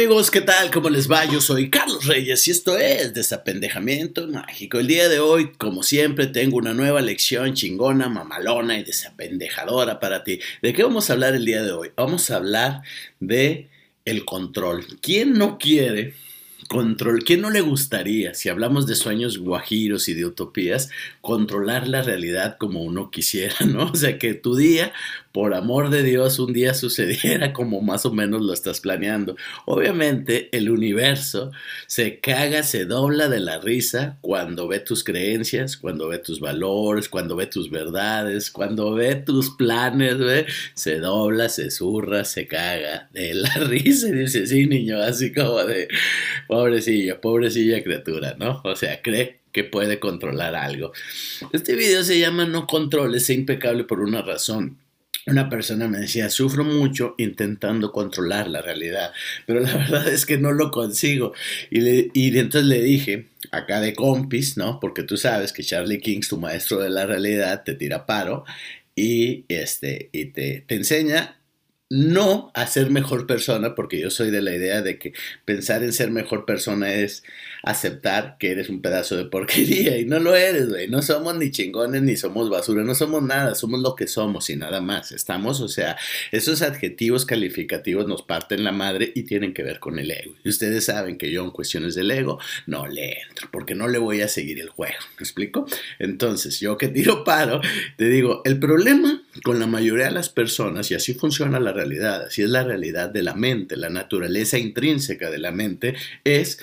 amigos, ¿qué tal? ¿Cómo les va? Yo soy Carlos Reyes y esto es Desapendejamiento Mágico. El día de hoy, como siempre, tengo una nueva lección chingona, mamalona y desapendejadora para ti. ¿De qué vamos a hablar el día de hoy? Vamos a hablar de el control. ¿Quién no quiere control. ¿Quién no le gustaría, si hablamos de sueños guajiros y de utopías, controlar la realidad como uno quisiera, ¿no? O sea, que tu día, por amor de Dios, un día sucediera como más o menos lo estás planeando. Obviamente, el universo se caga, se dobla de la risa cuando ve tus creencias, cuando ve tus valores, cuando ve tus verdades, cuando ve tus planes, ¿ve? se dobla, se zurra, se caga de la risa y dice, sí, niño, así como de pobrecilla, pobrecilla criatura, ¿no? O sea, cree que puede controlar algo. Este video se llama No controles, sé impecable por una razón. Una persona me decía, sufro mucho intentando controlar la realidad, pero la verdad es que no lo consigo. Y, le, y entonces le dije, acá de compis, ¿no? Porque tú sabes que Charlie King, tu maestro de la realidad, te tira paro y, este, y te, te enseña no a ser mejor persona, porque yo soy de la idea de que pensar en ser mejor persona es aceptar que eres un pedazo de porquería y no lo eres, güey. No somos ni chingones ni somos basura, no somos nada, somos lo que somos y nada más. Estamos, o sea, esos adjetivos calificativos nos parten la madre y tienen que ver con el ego. Y ustedes saben que yo en cuestiones del ego no le entro, porque no le voy a seguir el juego. ¿Me explico? Entonces, yo que tiro paro, te digo, el problema con la mayoría de las personas, y así funciona la realidad, así es la realidad de la mente, la naturaleza intrínseca de la mente, es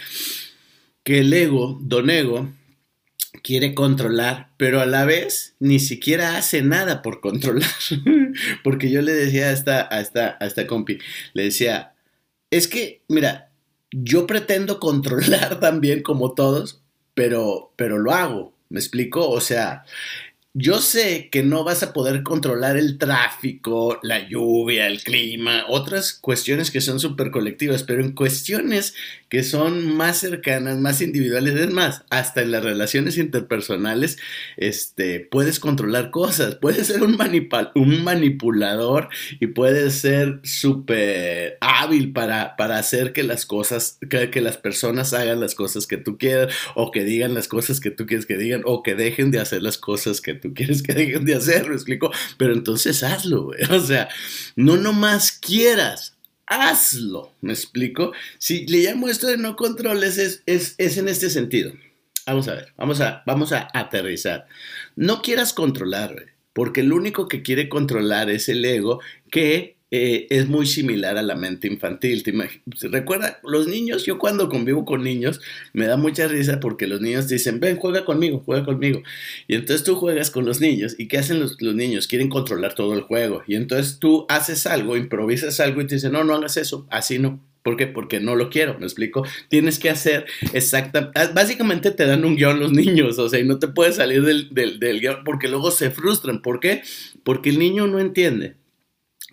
que el ego, don ego, quiere controlar, pero a la vez ni siquiera hace nada por controlar. Porque yo le decía a esta, a esta, a esta compi, le decía, es que, mira, yo pretendo controlar también como todos, pero, pero lo hago, ¿me explico? O sea, yo sé que no vas a poder controlar el tráfico, la lluvia, el clima, otras cuestiones que son súper colectivas, pero en cuestiones que son más cercanas, más individuales, es más, hasta en las relaciones interpersonales, este, puedes controlar cosas, puedes ser un, manipulador y puedes ser súper hábil para, para hacer que las cosas, que, que las personas hagan las cosas que tú quieras, o que digan las cosas que tú quieres que digan, o que dejen de hacer las cosas que tú quieres que dejen de hacer, me explico, pero entonces hazlo, güey. O sea, no nomás quieras, hazlo, me explico. Si le llamo esto de no controles, es, es, es en este sentido. Vamos a ver, vamos a, vamos a aterrizar. No quieras controlar, porque el único que quiere controlar es el ego que eh, es muy similar a la mente infantil. ¿Te Recuerda, los niños, yo cuando convivo con niños, me da mucha risa porque los niños dicen, ven, juega conmigo, juega conmigo. Y entonces tú juegas con los niños. ¿Y qué hacen los, los niños? Quieren controlar todo el juego. Y entonces tú haces algo, improvisas algo y te dicen, no, no hagas eso, así no. ¿Por qué? Porque no lo quiero, me explico. Tienes que hacer exactamente, ah, básicamente te dan un guion los niños, o sea, y no te puedes salir del, del, del guion porque luego se frustran. ¿Por qué? Porque el niño no entiende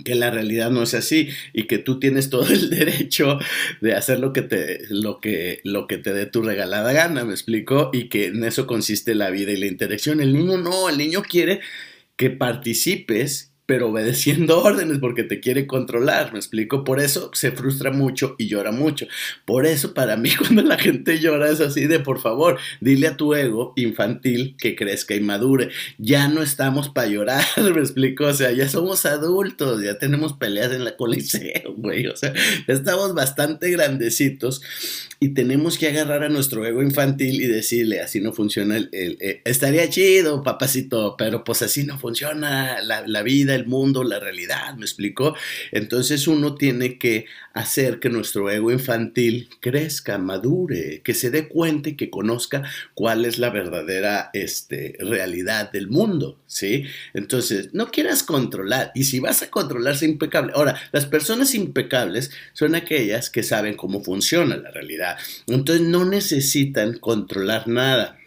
que la realidad no es así y que tú tienes todo el derecho de hacer lo que te lo que lo que te dé tu regalada gana, me explico, y que en eso consiste la vida y la interacción. El niño no, el niño quiere que participes pero obedeciendo órdenes porque te quiere controlar, me explico, por eso se frustra mucho y llora mucho. Por eso para mí cuando la gente llora es así de, por favor, dile a tu ego infantil que crezca y madure. Ya no estamos para llorar, me explico, o sea, ya somos adultos, ya tenemos peleas en la coliseo, güey, o sea, ya estamos bastante grandecitos y tenemos que agarrar a nuestro ego infantil y decirle, así no funciona el, estaría chido, papacito, pero pues así no funciona la vida el mundo, la realidad, ¿me explicó? Entonces uno tiene que hacer que nuestro ego infantil crezca, madure, que se dé cuenta y que conozca cuál es la verdadera este, realidad del mundo, ¿sí? Entonces, no quieras controlar, y si vas a controlarse impecable. Ahora, las personas impecables son aquellas que saben cómo funciona la realidad, entonces no necesitan controlar nada.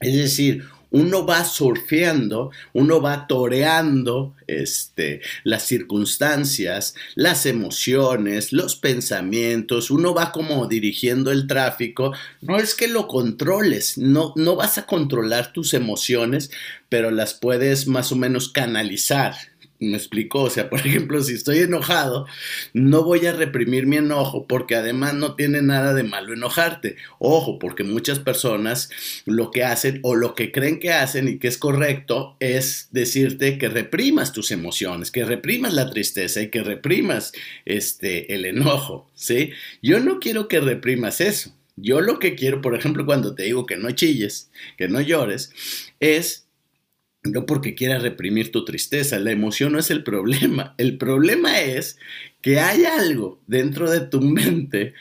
Es decir, uno va surfeando, uno va toreando este, las circunstancias, las emociones, los pensamientos, uno va como dirigiendo el tráfico. No es que lo controles, no, no vas a controlar tus emociones, pero las puedes más o menos canalizar Me explico, o sea, por ejemplo, si estoy enojado, no voy a reprimir mi enojo porque además no tiene nada de malo enojarte. Ojo, porque muchas personas lo que hacen o lo que creen que hacen y que es correcto es decirte que reprimas tus emociones, que reprimas la tristeza y que reprimas este el enojo, ¿sí? Yo no quiero que reprimas eso. Yo lo que quiero, por ejemplo, cuando te digo que no chilles, que no llores, es no porque quieras reprimir tu tristeza, la emoción no es el problema. El problema es que hay algo dentro de tu mente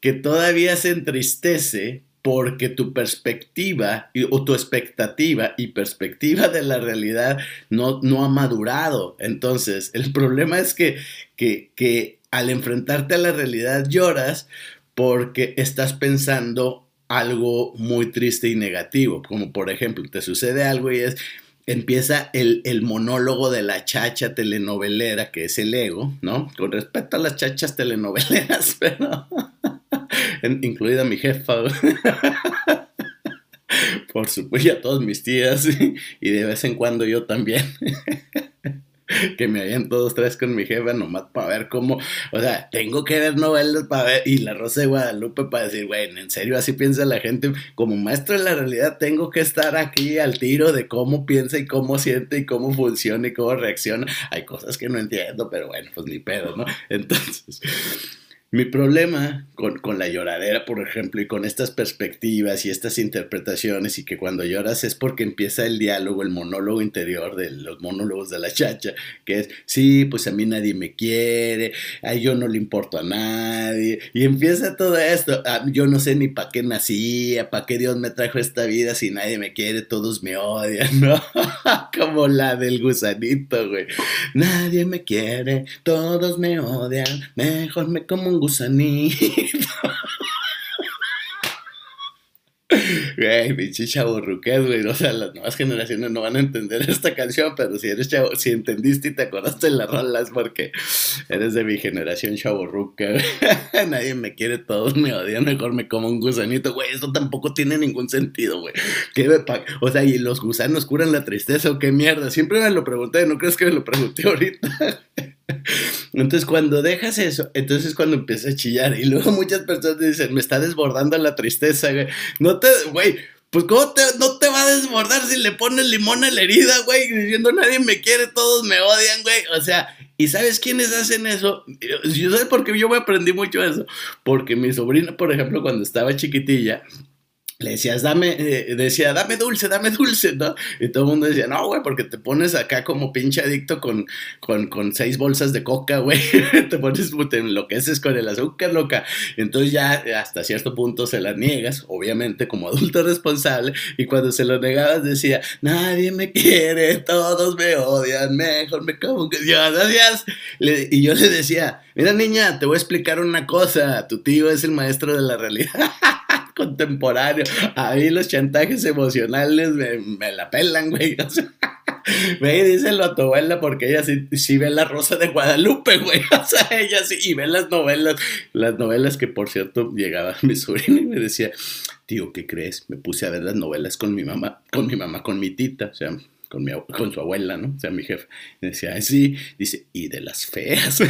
que todavía se entristece porque tu perspectiva o tu expectativa y perspectiva de la realidad no, no ha madurado. Entonces, el problema es que, que, que al enfrentarte a la realidad lloras porque estás pensando algo muy triste y negativo, como por ejemplo, te sucede algo y es, empieza el, monólogo de la chacha telenovelera, que es el ego, ¿no? Con respecto a las chachas telenoveleras, pero incluida mi jefa. Por supuesto, y a todas mis tías, y de vez en cuando yo también. que me habían todos tres con mi jefa nomás para ver cómo, o sea, tengo que ver novelas para ver, y La Rosa de Guadalupe para decir, bueno, en serio, así piensa la gente, como maestro de la realidad tengo que estar aquí al tiro de cómo piensa y cómo siente y cómo funciona y cómo reacciona. Hay cosas que no entiendo, pero bueno, pues ni pedo, ¿no? Entonces... Mi problema con, con, la lloradera, por ejemplo, y con estas perspectivas y estas interpretaciones, y que cuando lloras es porque empieza el diálogo, el monólogo interior de los monólogos de la chacha, que es, sí, pues a mí nadie me quiere, a yo no le importo a nadie, y empieza todo esto, ah, yo no sé ni para qué nací, para qué Dios me trajo esta vida si nadie me quiere, todos me odian, ¿no? Como la del gusanito, güey. Nadie me quiere, todos me odian, mejor me como un gusanito. Güey, pinche chaburruqués, güey. O sea, las nuevas generaciones no van a entender esta canción, pero si eres chavo, si entendiste y te acordaste de las rolas porque eres de mi generación chaburruca. Nadie me quiere, todos me odian, mejor me como un gusanito. Güey, eso tampoco tiene ningún sentido, güey. O sea, ¿y los gusanos curan la tristeza o qué mierda? Siempre me lo pregunté, ¿no crees que me lo pregunté ahorita? Entonces, cuando dejas eso, entonces es cuando empieza a chillar. Y luego muchas personas dicen, me está desbordando la tristeza, güey. No te, güey, pues ¿cómo te, no te va a desbordar si le pones limón a la herida, güey? Diciendo, nadie me quiere, todos me odian, güey. O sea, ¿y sabes quiénes hacen eso? Yo sé por qué yo me aprendí mucho eso. Porque mi sobrina, por ejemplo, cuando estaba chiquitilla, le decías, dame, eh, decía, dame dulce, dame dulce, ¿no? Y todo el mundo decía, no, güey, porque te pones acá como pinche adicto con, con, con seis bolsas de coca, güey. te pones, te enloqueces con el azúcar, loca. Entonces ya hasta cierto punto se la niegas, obviamente, como adulto responsable. Y cuando se lo negabas decía, nadie me quiere, todos me odian, mejor me como que Dios, gracias. y yo le decía, mira niña, te voy a explicar una cosa, tu tío es el maestro de la realidad. contemporáneo. A mí los chantajes emocionales me, la pelan, güey. O sea, ve y díselo a tu abuela porque ella sí, ve la Rosa de Guadalupe, güey. O sea, ella sí, y ve las novelas, las novelas que por cierto llegaba mi sobrina y me decía, tío, ¿qué crees? Me puse a ver las novelas con mi mamá, con mi mamá, con mi tita, o sea, con, mi, con su abuela, ¿no? O sea, mi jefe. Y decía, sí, dice, y de las feas.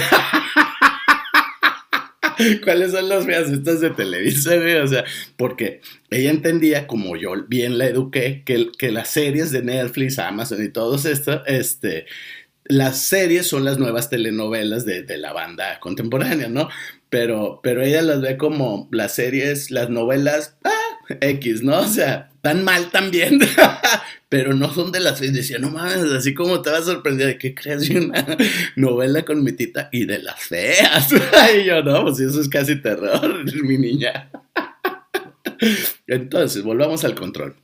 ¿Cuáles son las feas estas de Televisa? O sea, porque ella entendía, como yo bien la eduqué, que, que las series de Netflix, Amazon y todo esto, este, las series son las nuevas telenovelas de, de, la banda contemporánea, ¿no? Pero, pero ella las ve como las series, las novelas, ah, X, ¿no? O sea, tan mal también, pero no son de las feas. Decía, no mames, así como te vas a sorprender de que creas una novela con mi tita y de las feas. y yo, no, pues eso es casi terror, mi niña. Entonces, volvamos al control.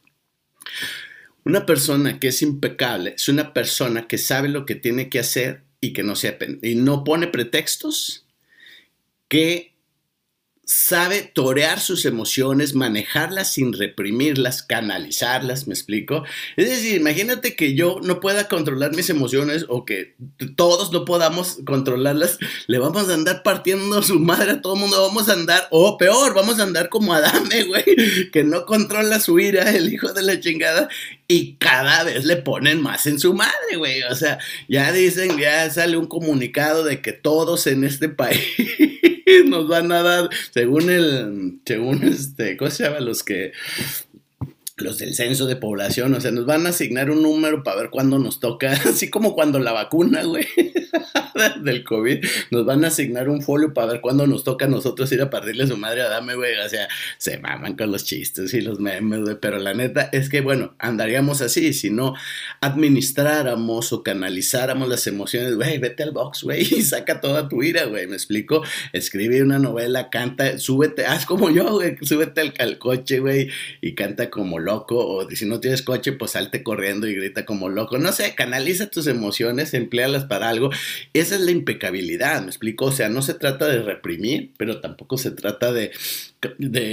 Una persona que es impecable es una persona que sabe lo que tiene que hacer y que no se y no pone pretextos que sabe torear sus emociones, manejarlas sin reprimirlas, canalizarlas, ¿me explico? Es decir, imagínate que yo no pueda controlar mis emociones o que todos no podamos controlarlas, le vamos a andar partiendo su madre a todo el mundo, vamos a andar, o peor, vamos a andar como Adame, güey, que no controla su ira, el hijo de la chingada, y cada vez le ponen más en su madre, güey. O sea, ya dicen, ya sale un comunicado de que todos en este país nos van a dar, según el, según este, ¿cómo se llama? Los que, los del censo de población, o sea, nos van a asignar un número para ver cuándo nos toca, así como cuando la vacuna, güey. del COVID, nos van a asignar un folio para ver cuándo nos toca a nosotros ir a partirle su madre a Dame, güey. O sea, se maman con los chistes y los memes, güey. Pero la neta es que, bueno, andaríamos así si no administráramos o canalizáramos las emociones, güey, vete al box, güey, y saca toda tu ira, güey. ¿Me explico? Escribe una novela, canta, súbete, haz como yo, güey, súbete al, al coche, güey, y canta como loco. O si no tienes coche, pues salte corriendo y grita como loco. No sé, canaliza tus emociones, emplealas para algo. Esa es la impecabilidad, me explico. O sea, no se trata de reprimir, pero tampoco se trata de.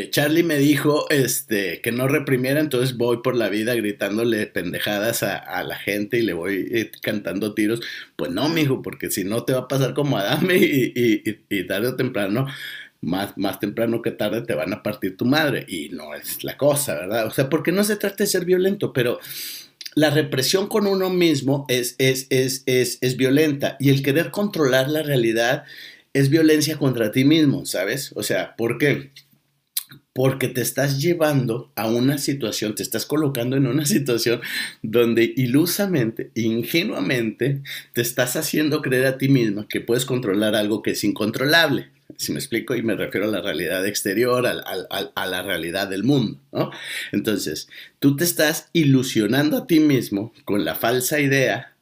Charlie me dijo este, que no reprimiera, entonces voy por la vida gritándole pendejadas a, la gente y le voy eh, cantando tiros. Pues no, mijo, porque si no te va a pasar como Adame y, y tarde o temprano más, más temprano que tarde te van a partir tu madre. Y no es la cosa, ¿verdad? O sea, porque no se trata de ser violento, pero la represión con uno mismo es, es, es, es, violenta y el querer controlar la realidad es violencia contra ti mismo, ¿sabes? O sea, ¿por qué? Porque te estás llevando a una situación, te estás colocando en una situación donde ilusamente, ingenuamente, te estás haciendo creer a ti mismo que puedes controlar algo que es incontrolable si me explico, y me refiero a la realidad exterior, a la realidad del mundo, ¿no? Entonces, tú te estás ilusionando a ti mismo con la falsa idea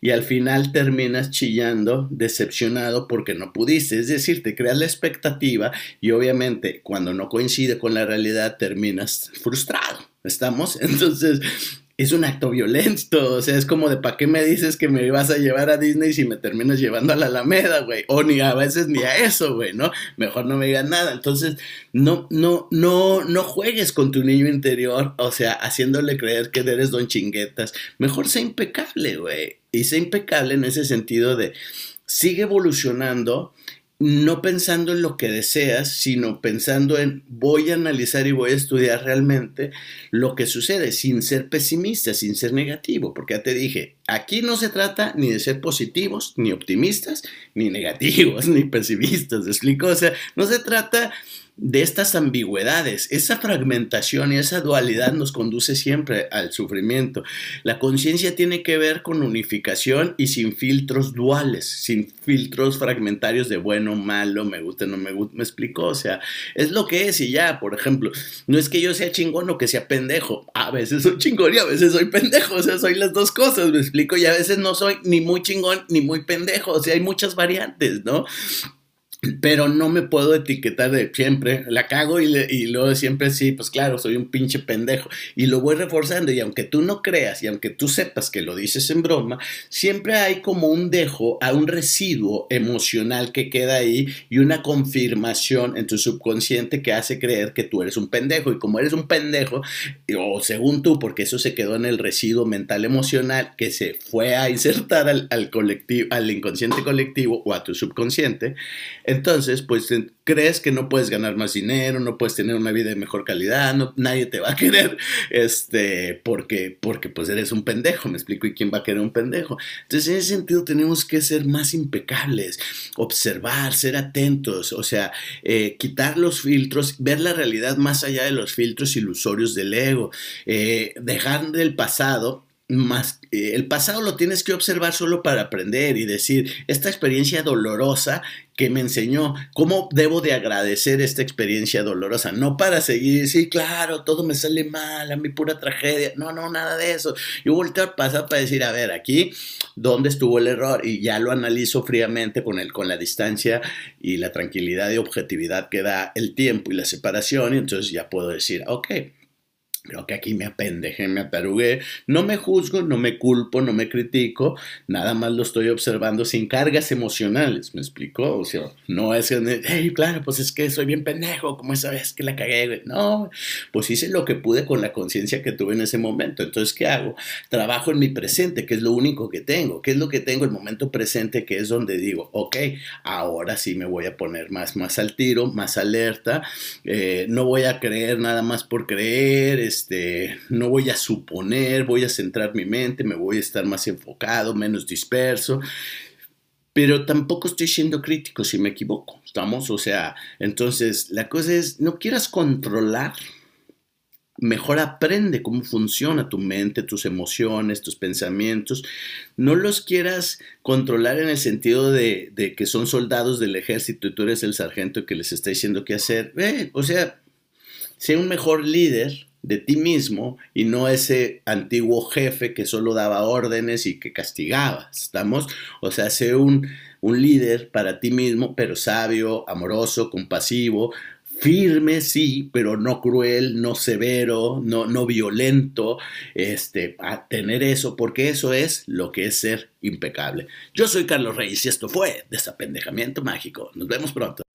y al final terminas chillando, decepcionado porque no pudiste. Es decir, te creas la expectativa y obviamente cuando no coincide con la realidad terminas frustrado. ¿Estamos? Entonces, es un acto violento, o sea, es como de ¿para qué me dices que me vas a llevar a Disney si me terminas llevando a la Alameda, güey? O ni a veces ni a eso, güey, ¿no? Mejor no me digas nada. Entonces, no, no, no, no juegues con tu niño interior, o sea, haciéndole creer que eres don chinguetas. Mejor sea impecable, güey. Y sea impecable en ese sentido de sigue evolucionando no pensando en lo que deseas, sino pensando en voy a analizar y voy a estudiar realmente lo que sucede, sin ser pesimista, sin ser negativo, porque ya te dije, aquí no se trata ni de ser positivos, ni optimistas, ni negativos, ni pesimistas, ¿me explico? O sea, no se trata de estas ambigüedades. Esa fragmentación y esa dualidad nos conduce siempre al sufrimiento. La conciencia tiene que ver con unificación y sin filtros duales, sin filtros fragmentarios de bueno, malo, me gusta, no me gusta, me explico, o sea, es lo que es y ya, por ejemplo, no es que yo sea chingón o que sea pendejo, a veces soy chingón y a veces soy pendejo, o sea, soy las dos cosas, me explico, y a veces no soy ni muy chingón ni muy pendejo, o sea, hay muchas variantes, ¿no? Pero no me puedo etiquetar de siempre, la cago y, y, luego siempre sí, pues claro, soy un pinche pendejo. Y lo voy reforzando y aunque tú no creas y aunque tú sepas que lo dices en broma, siempre hay como un dejo, a un residuo emocional que queda ahí y una confirmación en tu subconsciente que hace creer que tú eres un pendejo. Y como eres un pendejo, o según tú, porque eso se quedó en el residuo mental emocional que se fue a insertar al, colectivo, al inconsciente colectivo o a tu subconsciente, pues crees que no puedes ganar más dinero, no puedes tener una vida de mejor calidad, no, nadie te va a querer, este, porque, porque pues eres un pendejo, me explico, ¿y quién va a querer un pendejo? Entonces, en ese sentido tenemos que ser más impecables, observar, ser atentos, o sea, eh, quitar los filtros, ver la realidad más allá de los filtros ilusorios del ego, eh, dejar del pasado más, eh, el pasado lo tienes que observar solo para aprender y decir, esta experiencia dolorosa que me enseñó, ¿cómo debo de agradecer esta experiencia dolorosa? No para seguir, sí, claro, todo me sale mal, a mi pura tragedia, no, no, nada de eso. Yo volteo al pasado para decir, a ver, aquí, ¿dónde estuvo el error? Y ya lo analizo fríamente con, el, con la distancia y la tranquilidad y objetividad que da el tiempo y la separación, y entonces ya puedo decir, ok, Creo que aquí me apendejé, me atarugué. No me juzgo, no me culpo, no me critico. Nada más lo estoy observando sin cargas emocionales. ¿Me explico? O sea, no es, hey, claro, pues es que soy bien pendejo. como esa vez que la cagué? No, pues hice lo que pude con la conciencia que tuve en ese momento. Entonces, ¿qué hago? Trabajo en mi presente, que es lo único que tengo. ¿Qué es lo que tengo? El momento presente, que es donde digo, ok, ahora sí me voy a poner más, más al tiro, más alerta. Eh, no voy a creer nada más por creer este, no voy a suponer, voy a centrar mi mente, me voy a estar más enfocado, menos disperso. Pero tampoco estoy siendo crítico si me equivoco, ¿estamos? O sea, entonces la cosa es, no quieras controlar, mejor aprende cómo funciona tu mente, tus emociones, tus pensamientos. No los quieras controlar en el sentido de, que son soldados del ejército y tú eres el sargento que les está diciendo qué hacer. Eh, o sea, sé un mejor líder de ti mismo y no ese antiguo jefe que solo daba órdenes y que castigaba. ¿Estamos? O sea, sé un, un líder para ti mismo, pero sabio, amoroso, compasivo, firme, sí, pero no cruel, no severo, no, no violento, este, a tener eso, porque eso es lo que es ser impecable. Yo soy Carlos Reyes y esto fue Desapendejamiento Mágico. Nos vemos pronto.